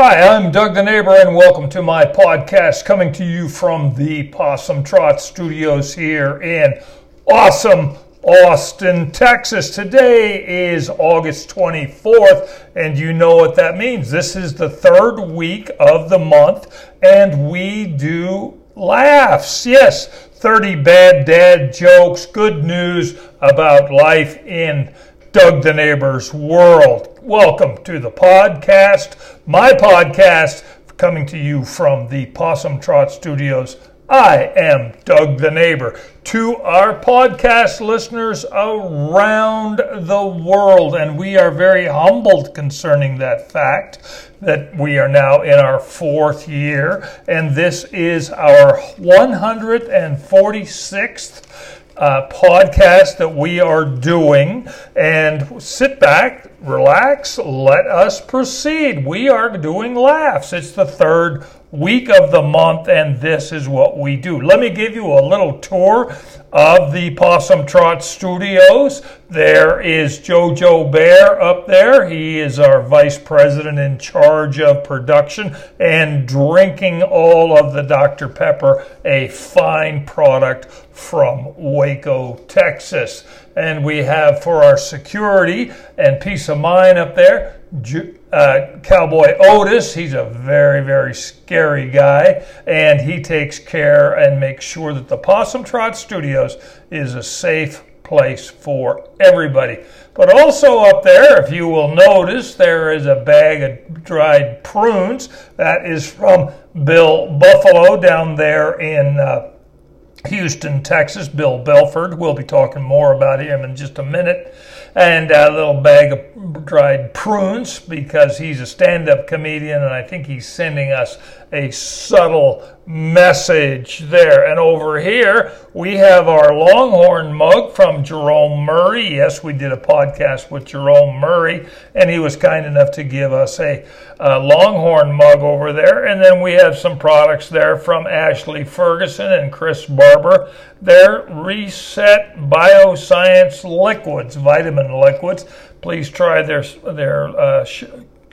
Hi, I'm Doug the Neighbor, and welcome to my podcast coming to you from the Possum Trot Studios here in awesome Austin, Texas. Today is August 24th, and you know what that means. This is the third week of the month, and we do laughs. Yes, 30 bad dad jokes, good news about life in Doug the Neighbor's world. Welcome to the podcast, my podcast, coming to you from the Possum Trot Studios. I am Doug the Neighbor. To our podcast listeners around the world, and we are very humbled concerning that fact that we are now in our fourth year, and this is our 146th uh, podcast that we are doing. And sit back, relax, let us proceed. We are doing laughs. It's the third week of the month, and this is what we do. Let me give you a little tour of the Possum Trot Studios. There is Jojo Bear up there. He is our vice president in charge of production and drinking all of the Dr. Pepper, a fine product from Waco, Texas. And we have for our security and peace of mind up there, uh, Cowboy Otis. He's a very, very scary guy, and he takes care and makes sure that the Possum Trot Studios is a safe place for everybody. But also up there, if you will notice, there is a bag of dried prunes. That is from Bill Buffalo down there in. Uh, Houston, Texas, Bill Belford. We'll be talking more about him in just a minute. And a little bag of dried prunes because he's a stand up comedian and I think he's sending us a subtle message there. And over here, we have our Longhorn mug from Jerome Murray. Yes, we did a podcast with Jerome Murray, and he was kind enough to give us a, a Longhorn mug over there. And then we have some products there from Ashley Ferguson and Chris Barber. They're Reset Bioscience liquids, vitamin liquids. Please try their their uh,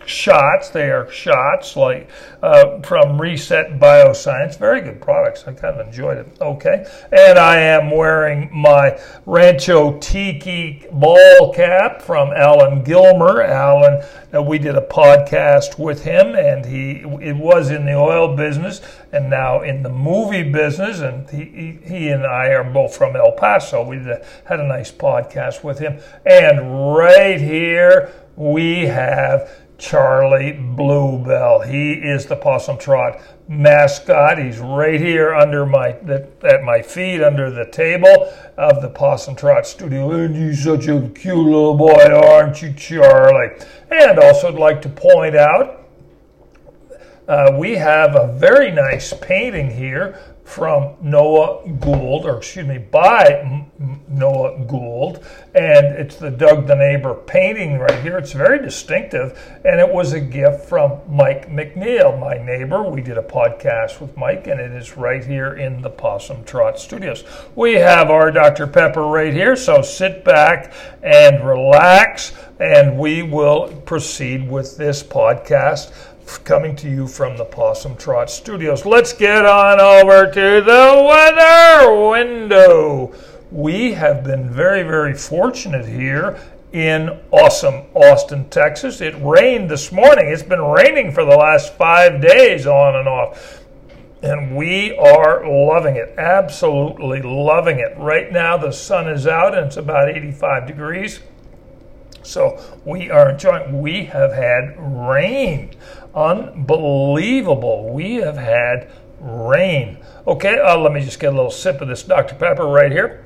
shots. They are shots like uh, from Reset Bioscience. Very good products. I kind of enjoyed it. Okay, and I am wearing my Rancho Tiki ball cap from Alan Gilmer. Alan, uh, we did a podcast with him, and he it was in the oil business and now in the movie business. And he he, and I are both from El Paso. We a, had a nice podcast with him, and right here we have Charlie Bluebell. He is the Possum Trot mascot. He's right here under my at my feet under the table of the Possum Trot studio. And you're such a cute little boy, aren't you, Charlie? And also I'd like to point out uh, we have a very nice painting here from Noah Gould, or excuse me, by Noah Gould, and it's the Doug the Neighbor painting right here. It's very distinctive, and it was a gift from Mike McNeil, my neighbor. We did a podcast with Mike, and it is right here in the Possum Trot Studios. We have our Dr. Pepper right here, so sit back and relax, and we will proceed with this podcast coming to you from the Possum Trot Studios. Let's get on over to the weather window. We have been very, very fortunate here in awesome Austin, Texas. It rained this morning. It's been raining for the last five days on and off. And we are loving it, absolutely loving it. Right now, the sun is out and it's about 85 degrees. So we are enjoying. We have had rain, unbelievable. We have had rain. Okay, uh, let me just get a little sip of this Dr. Pepper right here.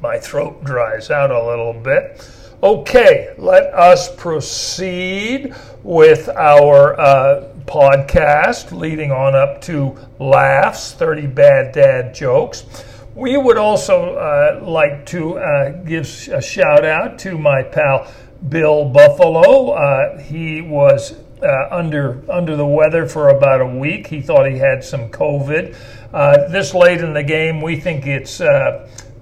My throat dries out a little bit. Okay, let us proceed with our uh, podcast leading on up to laughs, 30 bad dad jokes. We would also uh, like to uh, give a shout out to my pal Bill Buffalo. Uh, he was uh, under under the weather for about a week. He thought he had some COVID. Uh, this late in the game, we think it's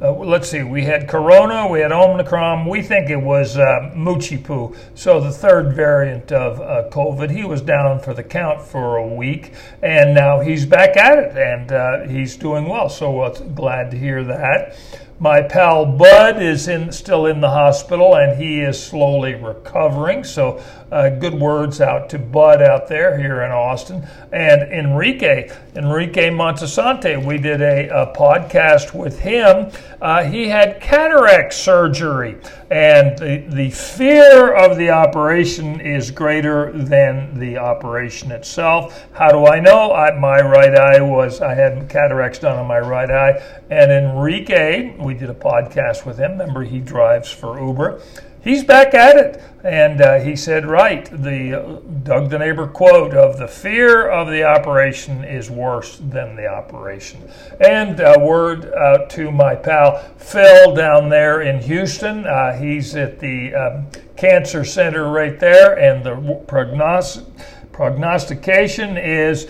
uh, let's see, we had Corona, we had Omicron, we think it was uh, Muchipu, so the third variant of uh, COVID. He was down for the count for a week, and now he's back at it, and uh, he's doing well. So uh, glad to hear that. My pal Bud is in, still in the hospital and he is slowly recovering. So, uh, good words out to Bud out there here in Austin. And Enrique, Enrique Montasante, we did a, a podcast with him. Uh, he had cataract surgery, and the, the fear of the operation is greater than the operation itself. How do I know? I, my right eye was, I had cataracts done on my right eye. And Enrique, we did a podcast with him. Remember, he drives for Uber he's back at it. And uh, he said, right, the uh, Doug the Neighbor quote of the fear of the operation is worse than the operation. And a word out to my pal Phil down there in Houston. Uh, he's at the um, cancer center right there, and the prognos- prognostication is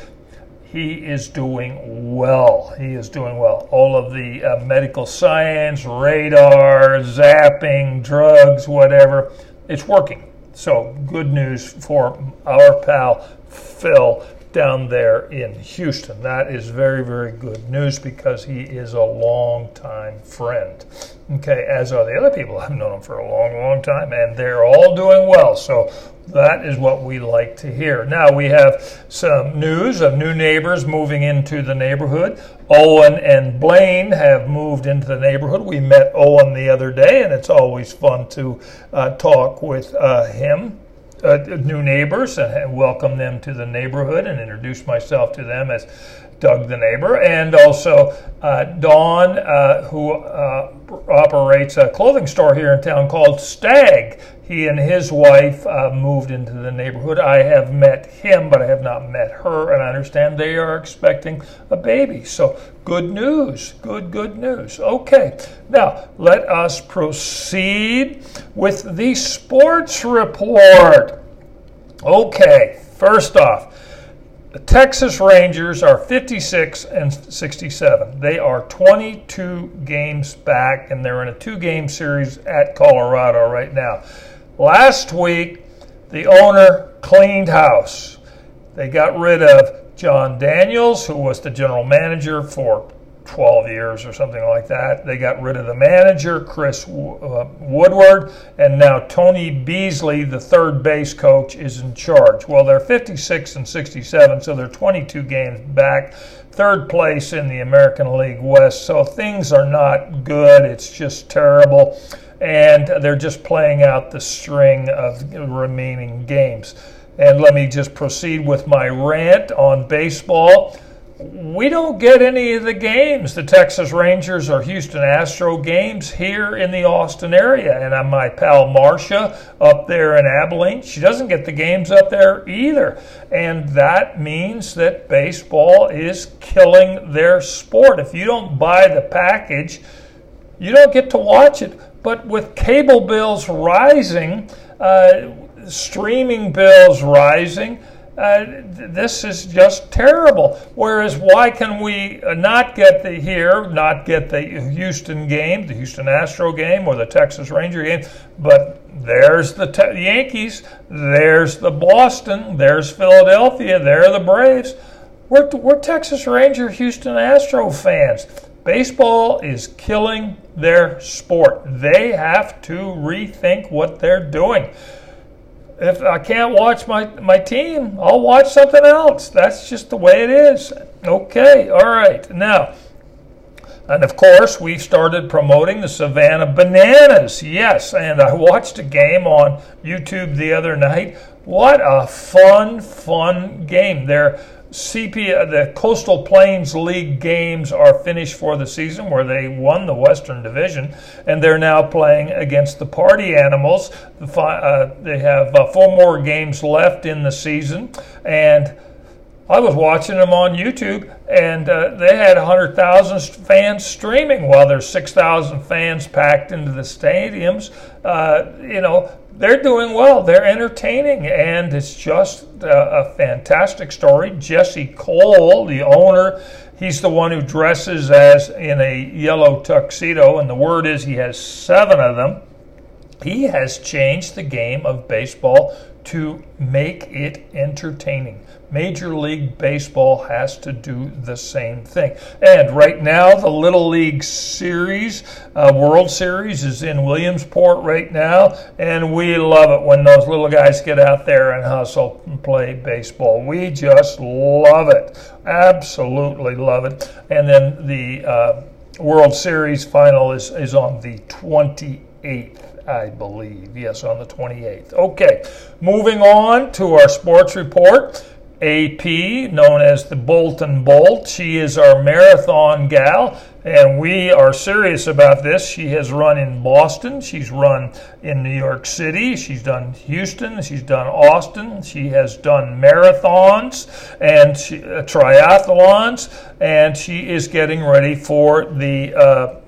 he is doing well. He is doing well. All of the uh, medical science, radar, zapping, drugs, whatever, it's working. So, good news for our pal Phil down there in Houston. That is very, very good news because he is a long-time friend. Okay, as are the other people. I've known them for a long, long time, and they're all doing well. So that is what we like to hear. Now we have some news of new neighbors moving into the neighborhood. Owen and Blaine have moved into the neighborhood. We met Owen the other day, and it's always fun to uh, talk with uh, him uh, new neighbors and welcome them to the neighborhood and introduce myself to them as Doug the neighbor, and also uh, Don, uh, who uh, operates a clothing store here in town called Stag. He and his wife uh, moved into the neighborhood. I have met him, but I have not met her, and I understand they are expecting a baby. So, good news. Good, good news. Okay, now let us proceed with the sports report. Okay, first off, the Texas Rangers are 56 and 67. They are 22 games back, and they're in a two game series at Colorado right now. Last week, the owner cleaned house. They got rid of Jon Daniels, who was the general manager for 12 years or something like that. They got rid of the manager, Chris uh, Woodward, and now Tony Beasley, the third base coach, is in charge. Well, they're 56 and 67, so they're 22 games back. Third place in the American League West, so things are not good. It's just terrible. And they're just playing out the string of remaining games. And let me just proceed with my rant on baseball we don't get any of the games, the Texas Rangers or Houston Astro games here in the Austin area. And I'm my pal Marcia up there in Abilene. She doesn't get the games up there either. And that means that baseball is killing their sport. If you don't buy the package, you don't get to watch it. But with cable bills rising, uh, streaming bills rising, uh, this is just terrible. Whereas, why can we not get the here, not get the Houston game, the Houston Astro game, or the Texas Ranger game? But there's the te- Yankees, there's the Boston, there's Philadelphia, there are the Braves. We're, we're Texas Ranger, Houston Astro fans. Baseball is killing their sport. They have to rethink what they're doing if I can't watch my, my team, I'll watch something else. That's just the way it is. Okay, all right. Now, and of course, we started promoting the Savannah Bananas. Yes, and I watched a game on YouTube the other night. What a fun, fun game. They're CP, uh, the Coastal Plains League games are finished for the season, where they won the Western Division, and they're now playing against the Party Animals. Uh, they have uh, four more games left in the season, and I was watching them on YouTube, and uh, they had 100,000 fans streaming while there's 6,000 fans packed into the stadiums. Uh, you know, they're doing well. They're entertaining, and it's just a, a fantastic story. Jesse Cole, the owner, He's the one who dresses as in a yellow tuxedo, and the word is he has seven of them. He has changed the game of baseball to make it entertaining. Major League Baseball has to do the same thing. And right now, the Little League Series, uh, World Series, is in Williamsport right now, and we love it when those little guys get out there and hustle and play baseball. We just love it. Absolutely love it. And then the uh, World Series final is, is on the 28th. I believe. Yes, on the 28th. Okay, moving on to our sports report. AP, known as the Bolton Bolt. She is our marathon gal, and we are serious about this. She has run in Boston, she's run in New York City, she's done Houston, she's done Austin, she has done marathons and she, uh, triathlons, and she is getting ready for the uh,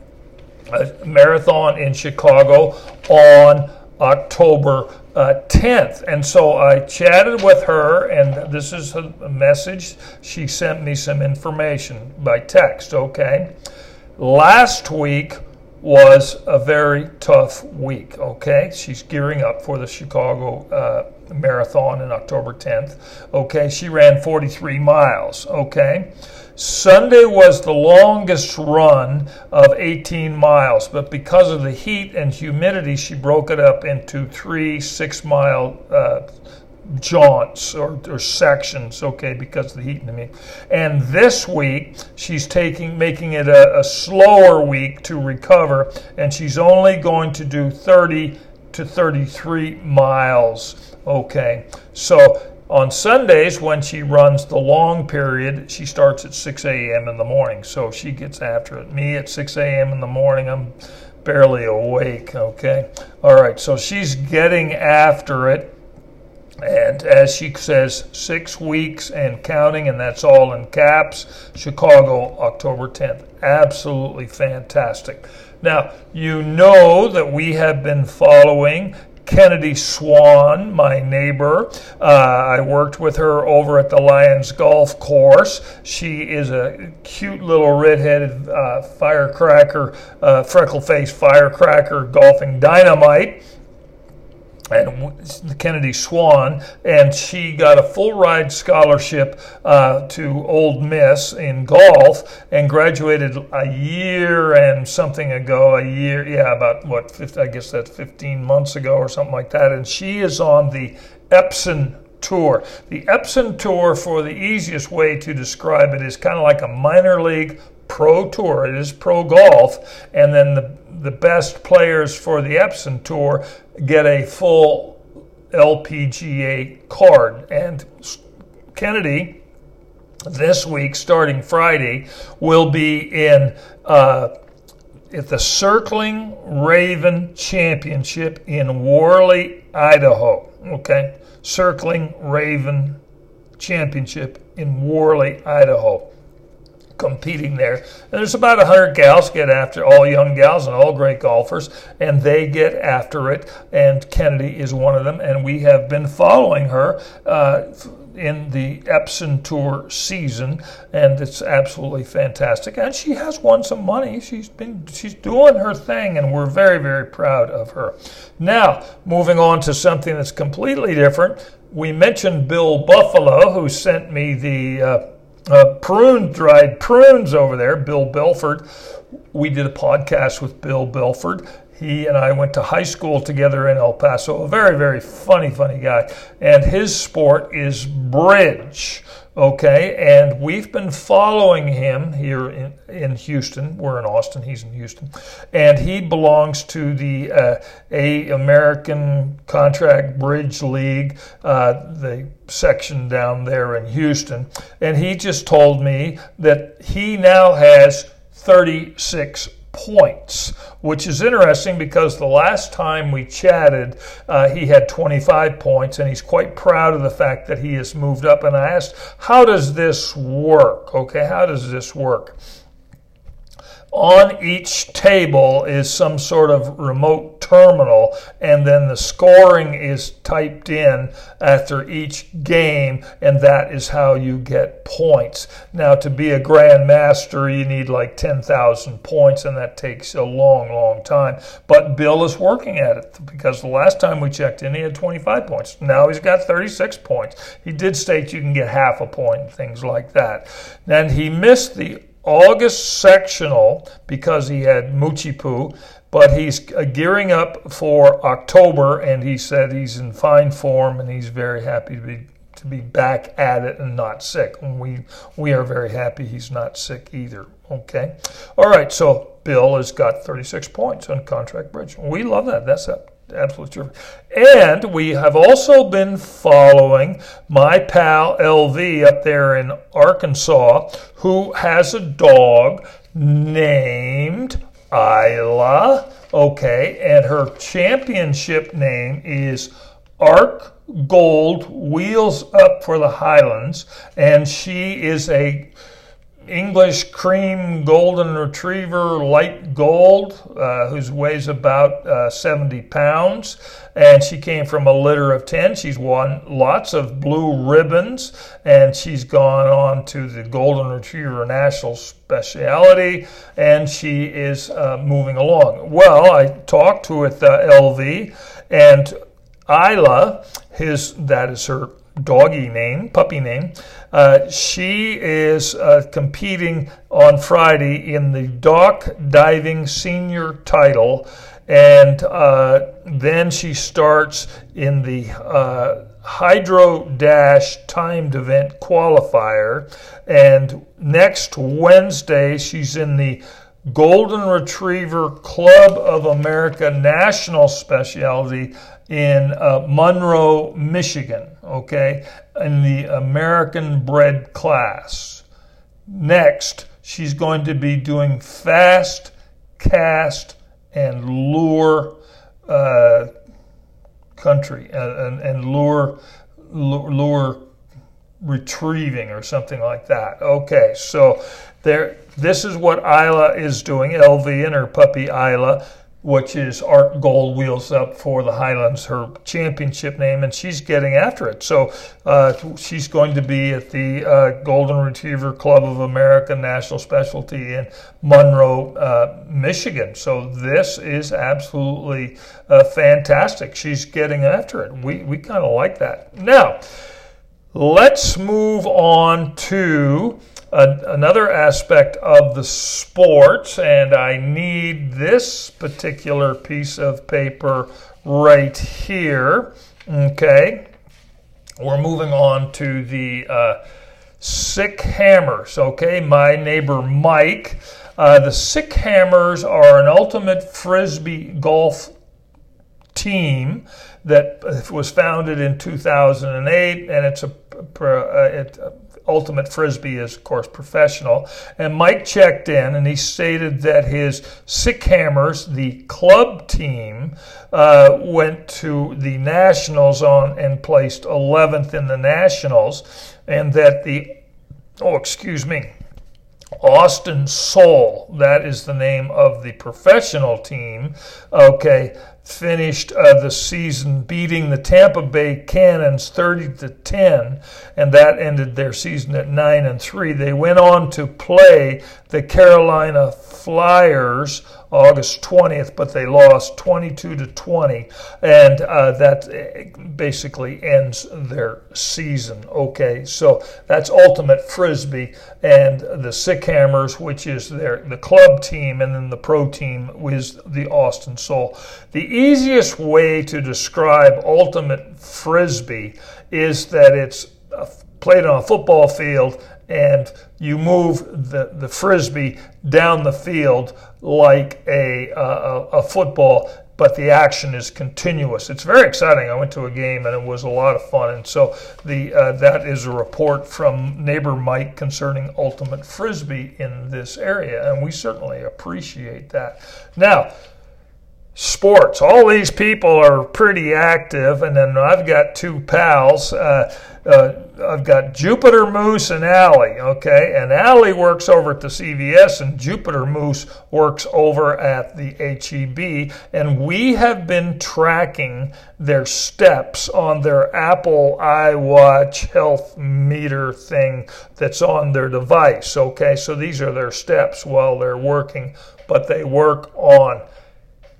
uh marathon in Chicago on October uh, 10th. And so I chatted with her, and this is a message. She sent me some information by text, okay? Last week was a very tough week, okay? She's gearing up for the Chicago uh, Marathon in October 10th, okay? She ran 43 miles, okay? Sunday was the longest run of 18 miles, but because of the heat and humidity, she broke it up into three six mile uh, jaunts or, or, sections, okay, because of the heat and the heat. And this week, she's taking making it a, a slower week to recover, and she's only going to do 30 to 33 miles, okay. So on Sundays, when she runs the long period, she starts at 6 a.m. in the morning. So she gets after it. Me at 6 a.m. in the morning, I'm barely awake, okay? All right, so she's getting after it. And as she says, six weeks and counting, and that's all in caps. Chicago, October 10th. Absolutely fantastic. Now, you know that we have been following Kennedy Swan, my neighbor. Uh, I worked with her over at the Lions Golf Course. She is a cute little redheaded uh, firecracker, uh, freckle faced firecracker golfing dynamite and Kennedy Swan, and she got a full ride scholarship uh, to Ole Miss in golf and graduated a year and something ago. A year, yeah, about what? 50, I guess that's 15 months ago or something like that. And she is on the Epson Tour. The Epson Tour, for the easiest way to describe it, is kind of like a minor league pro tour. It is pro golf, and then the the best players for the Epson Tour get a full LPGA card. And Kennedy, this week, starting Friday, will be in uh, at the Circling Raven Championship in Worley, Idaho. Okay, Circling Raven Championship in Worley, Idaho competing there. And there's about 100 gals get after all young gals and all great golfers, and they get after it. And Kennedy is one of them, and we have been following her. Uh, in the Epson Tour season, and it's absolutely fantastic. And she has won some money. She's been she's doing her thing, and we're very very proud of her. Now, moving on to something that's completely different. We mentioned Bill Buffalo, who sent me the uh, uh, prune dried prunes over there, Bill Belford. We did a podcast with Bill Belford. He and I went to high school together in El Paso. A very, very funny, funny guy. And his sport is bridge. Okay, and we've been following him here in, in Houston. We're in Austin, he's in Houston. And he belongs to the uh, A American Contract Bridge League, uh, the section down there in Houston. And he just told me that he now has 36 points, which is interesting because the last time we chatted, uh, he had 25 points, and he's quite proud of the fact that he has moved up. And I asked, How does this work? Okay, how does this work? On each table is some sort of remote terminal, and then the scoring is typed in after each game, and that is how you get points. Now, to be a grandmaster, you need like 10,000 points, and that takes a long, long time. But Bill is working at it because the last time we checked in, he had 25 points. Now he's got 36 points. He did state you can get half a point and things like that. And he missed the August sectional because he had Moochie poo, but he's uh, gearing up for October, and he said he's in fine form and he's very happy to be to be back at it and not sick. And we we are very happy he's not sick either. Okay, all right. So Bill has got 36 points on contract bridge. We love that. That's a absolutely true. And we have also been following my pal LV up there in Arkansas, who has a dog named Isla. Okay, and her championship name is Arc Gold Wheels Up for the Highlands, and she is a English cream golden retriever light gold, uh, whose weighs about uh, 70 pounds. And she came from a litter of 10. She's won lots of blue ribbons, and she's gone on to the golden retriever national specialty, and she is uh, moving along. Well, I talked with uh, LV, and Isla, his that is her doggy name, puppy name. Uh, she is uh, competing on Friday in the Dock Diving Senior title, and uh, then she starts in the uh, Hydro Dash timed event qualifier. And next Wednesday, she's in the Golden Retriever Club of America National Specialty in uh, Monroe, Michigan, okay, in the American bred class. Next, she's going to be doing fast, cast, and lure uh, country, uh, and, and lure, lure, lure retrieving or something like that. Okay, so there, this is what Isla is doing, LV and her puppy Isla which is Art Gold Wheels Up for the Highlands, her championship name, and she's getting after it. So uh, she's going to be at the uh, Golden Retriever Club of America National Specialty in Monroe, uh, Michigan. So this is absolutely uh, fantastic. She's getting after it. We, we kind of like that. Now, let's move on to another aspect of the sport, and I need this particular piece of paper right here. Okay, we're moving on to the uh, Sick Hammers. Okay, my neighbor Mike. Uh, the Sick Hammers are an ultimate frisbee golf team that was founded in 2008, and it's a Ultimate Frisbee is, of course, professional. And Mike checked in and he stated that his Sick Hammers, the club team, uh, went to the Nationals on and placed 11th in the Nationals, and that the, oh, excuse me, Austin Sol, that is the name of the professional team, okay, finished uh, the season beating the Tampa Bay Cannons 30 to 10 and that ended their season at 9 and 3 they went on to play the Carolina Flyers August 20th, but they lost 22 to 20, and uh, that uh, basically ends their season. Okay, so that's Ultimate Frisbee and the Sick Hammers, which is their the club team, and then the pro team is the Austin Sol. The easiest way to describe Ultimate Frisbee is that it's played on a football field and you move the, the frisbee down the field like a, a, a football, but the action is continuous. It's very exciting. I went to a game and it was a lot of fun. And so the uh, that is a report from neighbor Mike concerning ultimate frisbee in this area, and we certainly appreciate that. Now, sports. All these people are pretty active, and then I've got two pals. Uh, uh, I've got Jupiter Moose and Allie, okay? And Allie works over at the CVS, and Jupiter Moose works over at the HEB. And we have been tracking their steps on their Apple iWatch health meter thing that's on their device, okay? So these are their steps while they're working, but they work on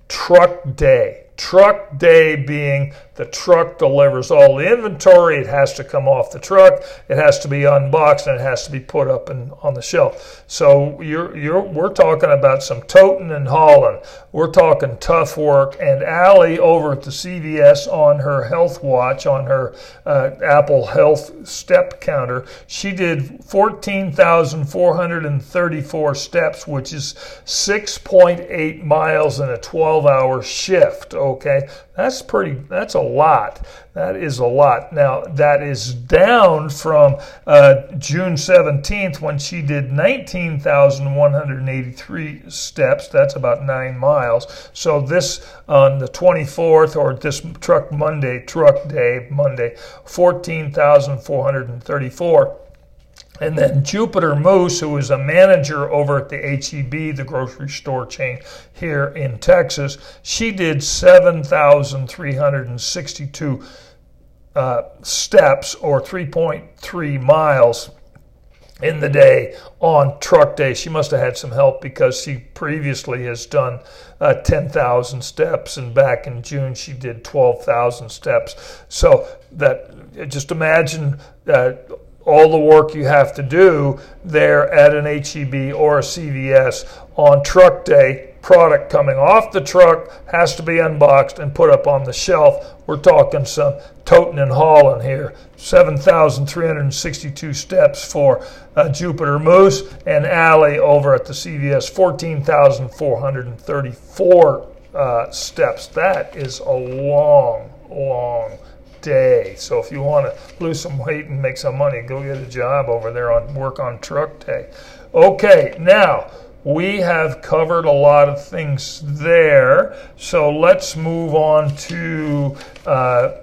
truck day. Truck day being the truck delivers all the inventory. It has to come off the truck. It has to be unboxed and it has to be put up in, on the shelf. So you're, you're, we're talking about some toting and hauling. We're talking tough work. And Allie over at the CVS on her health watch, on her uh, Apple Health step counter, she did 14,434 steps, which is 6.8 miles in a 12 hour shift. Okay. That's pretty, that's a lot. That is a lot. Now, that is down from uh, June 17th when she did 19,183 steps. That's about nine miles. So, this on the 24th, or this truck Monday, truck day, Monday, 14,434. And then Jupiter Moose, who is a manager over at the HEB, the grocery store chain here in Texas, she did 7,362 uh, steps or 3.3 miles in the day on truck day. She must have had some help because she previously has done uh, 10,000 steps, and back in June she did 12,000 steps. So that just imagine that all the work you have to do there at an HEB or a CVS on truck day. Product coming off the truck has to be unboxed and put up on the shelf. We're talking some toting and hauling here. 7,362 steps for uh, Jupiter Moose and Allie over at the CVS. 14,434 uh, steps. That is a long, long day. So if you want to lose some weight and make some money, go get a job over there on work on truck day. Okay, now we have covered a lot of things there. So let's move on to uh,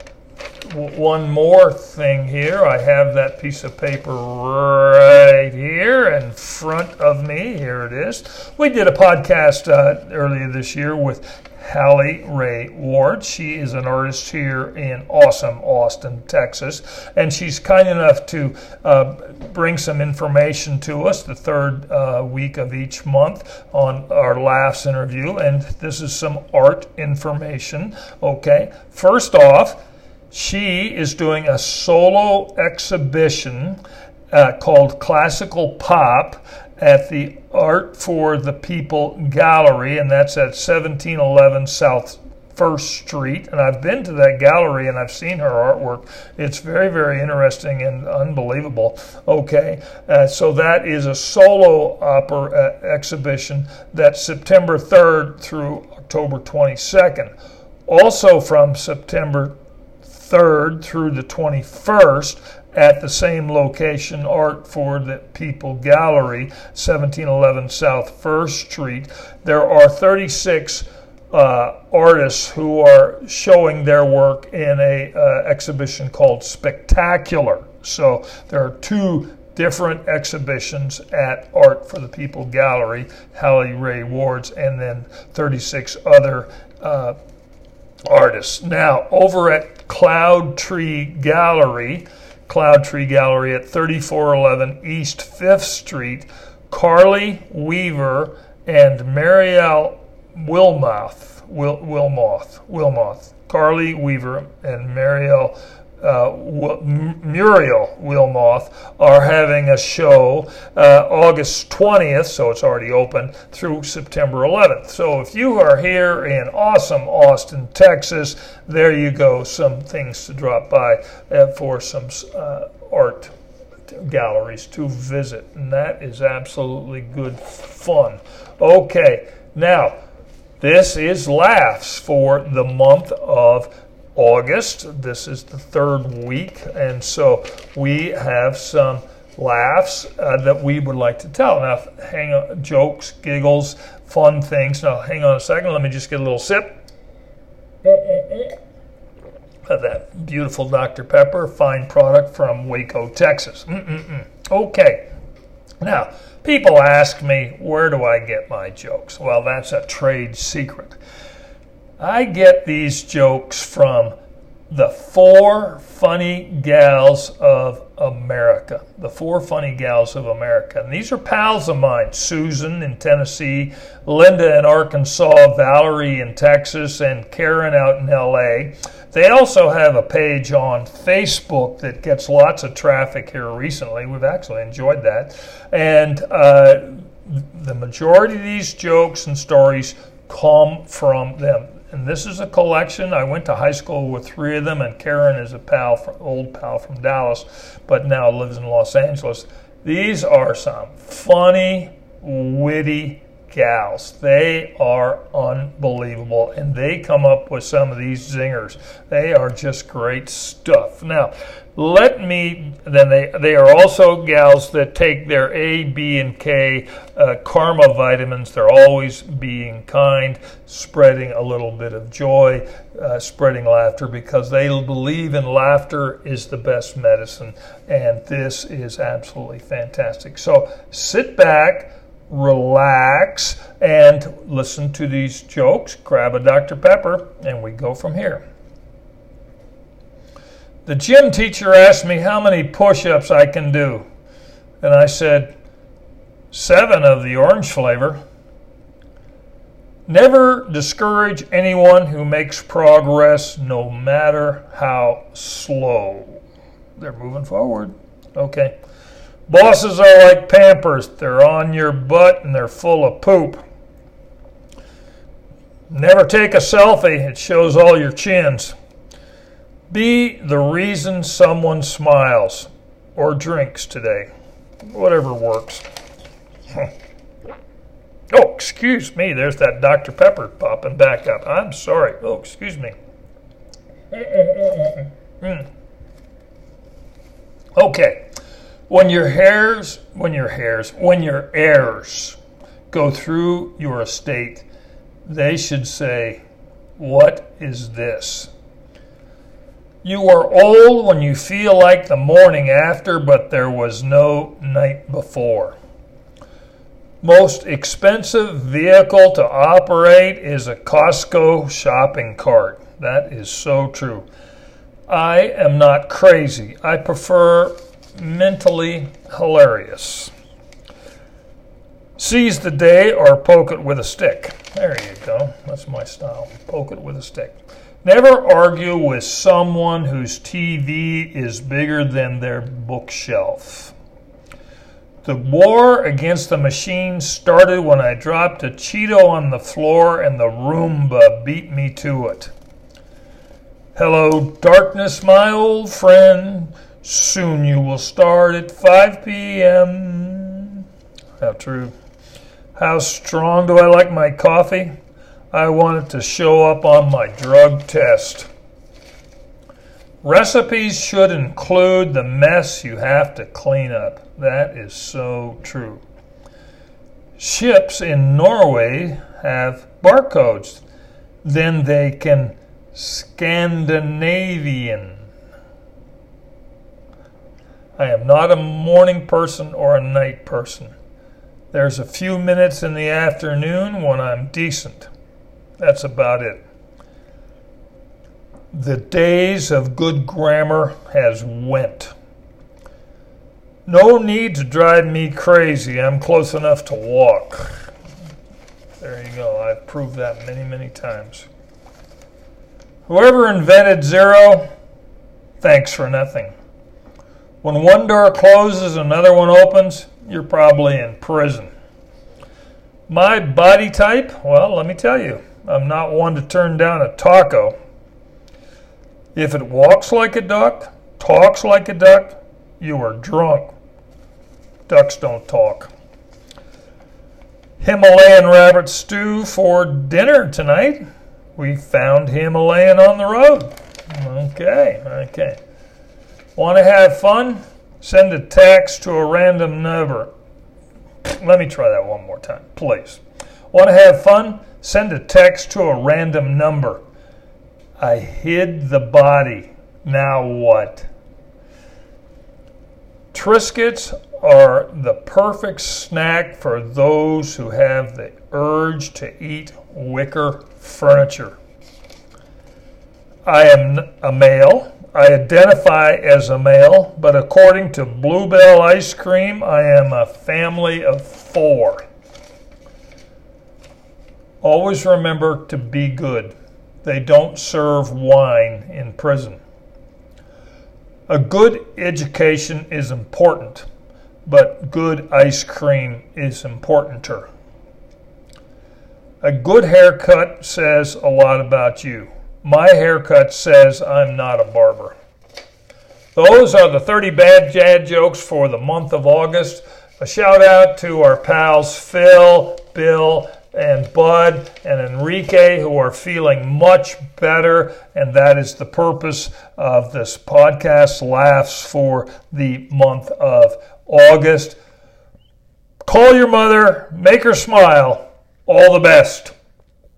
one more thing here. I have that piece of paper right here in front of me. Here it is. We did a podcast uh, earlier this year with Hallie Ray Ward. She is an artist here in awesome Austin, Texas, and she's kind enough to uh, bring some information to us the third uh, week of each month on our Laughs interview. And this is some art information. Okay, first off, she is doing a solo exhibition uh, called Classical Pop at the Art for the People Gallery, and that's at 1711 South First Street. And I've been to that gallery and I've seen her artwork. It's very, very interesting and unbelievable. Okay, uh, so that is a solo opera uh, exhibition that's September 3rd through October 22nd. Also from September 3rd through the 21st, at the same location, Art for the People Gallery, 1711 South First Street. There are 36 uh, artists who are showing their work in a uh, exhibition called Spectacular. So there are two different exhibitions at Art for the People Gallery, Hallie Ray Ward's, and then 36 other uh, artists. Now, over at Cloud Tree Gallery, Cloud Tree Gallery at 3411 East 5th Street, Carly Weaver and Marielle Wilmoth, Wil, Wilmoth, Wilmoth, Carly Weaver and Marielle uh, Muriel Wilmoth are having a show uh, August 20th, so it's already open, through September 11th. So if you are here in awesome Austin, Texas, there you go, some things to drop by uh, for some uh, art galleries to visit. And that is absolutely good fun. Okay, now this is Laughs for the month of August. This is the third week, and so we have some laughs uh, that we would like to tell. Now, hang on, jokes, giggles, fun things. Now, hang on a second. Let me just get a little sip that beautiful Dr. Pepper, fine product from Waco, Texas. Mm-mm-mm. Okay. Now, people ask me, where do I get my jokes? Well, that's a trade secret. I get these jokes from the four funny gals of America. The four funny gals of America. And these are pals of mine Susan in Tennessee, Linda in Arkansas, Valerie in Texas, and Karen out in LA. They also have a page on Facebook that gets lots of traffic here recently. We've actually enjoyed that. And uh, the majority of these jokes and stories come from them and this is a collection. I went to high school with three of them, and Karen is a pal, from, old pal from Dallas, but now lives in Los Angeles. These are some funny, witty gals. They are unbelievable, and they come up with some of these zingers. They are just great stuff. Now, let me then they they are also gals that take their A, B, and K uh, karma vitamins. They're always being kind, spreading a little bit of joy, uh, spreading laughter because they believe in laughter is the best medicine, and this is absolutely fantastic. So sit back relax, and listen to these jokes, grab a Dr. Pepper, and we go from here. The gym teacher asked me how many push ups I can do, and I said, seven of the orange flavor. Never discourage anyone who makes progress, no matter how slow. They're moving forward. Okay. Bosses are like Pampers. They're on your butt and they're full of poop. Never take a selfie. It shows all your chins. Be the reason someone smiles or drinks today. Whatever works. oh, excuse me. There's that Dr. Pepper popping back up. I'm sorry. Oh, excuse me. Mm. Okay when your hairs, when your hairs, when your heirs go through your estate, they should say, What is this? You are old when you feel like the morning after, but there was no night before. Most expensive vehicle to operate is a Costco shopping cart. That is so true. I am not crazy. I prefer mentally hilarious. Seize the day or poke it with a stick. There you go. That's my style. Poke it with a stick. Never argue with someone whose TV is bigger than their bookshelf. The war against the machine started when I dropped a Cheeto on the floor and the Roomba beat me to it. Hello, darkness, my old friend. Soon you will start at 5 p.m. How true. How strong do I like my coffee? I want it to show up on my drug test. Recipes should include the mess you have to clean up. That is so true. Ships in Norway have barcodes. Then they can Scandinavian I am not a morning person or a night person. There's a few minutes in the afternoon when I'm decent. That's about it. The days of good grammar has went. No need to drive me crazy. I'm close enough to walk. There you go. I've proved that many, many times. Whoever invented zero, thanks for nothing. When one door closes, another one opens, you're probably in prison. My body type, well, let me tell you, I'm not one to turn down a taco. If it walks like a duck, talks like a duck, you are drunk. Ducks don't talk. Himalayan rabbit stew for dinner tonight. We found Himalayan on the road. Okay, okay. Want to have fun? Send a text to a random number. Let me try that one more time, please. Want to have fun? Send a text to a random number. I hid the body. Now what? Triscuits are the perfect snack for those who have the urge to eat wicker furniture. I am a male. I identify as a male, but according to Bluebell Ice Cream, I am a family of four. Always remember to be good. They don't serve wine in prison. A good education is important, but good ice cream is importanter. A good haircut says a lot about you. My haircut says I'm not a barber. Those are the 30 bad dad jokes for the month of August. A shout out to our pals Phil, Bill, and Bud and Enrique, who are feeling much better. And that is the purpose of this podcast, Laughs, for the month of August. Call your mother, make her smile. All the best.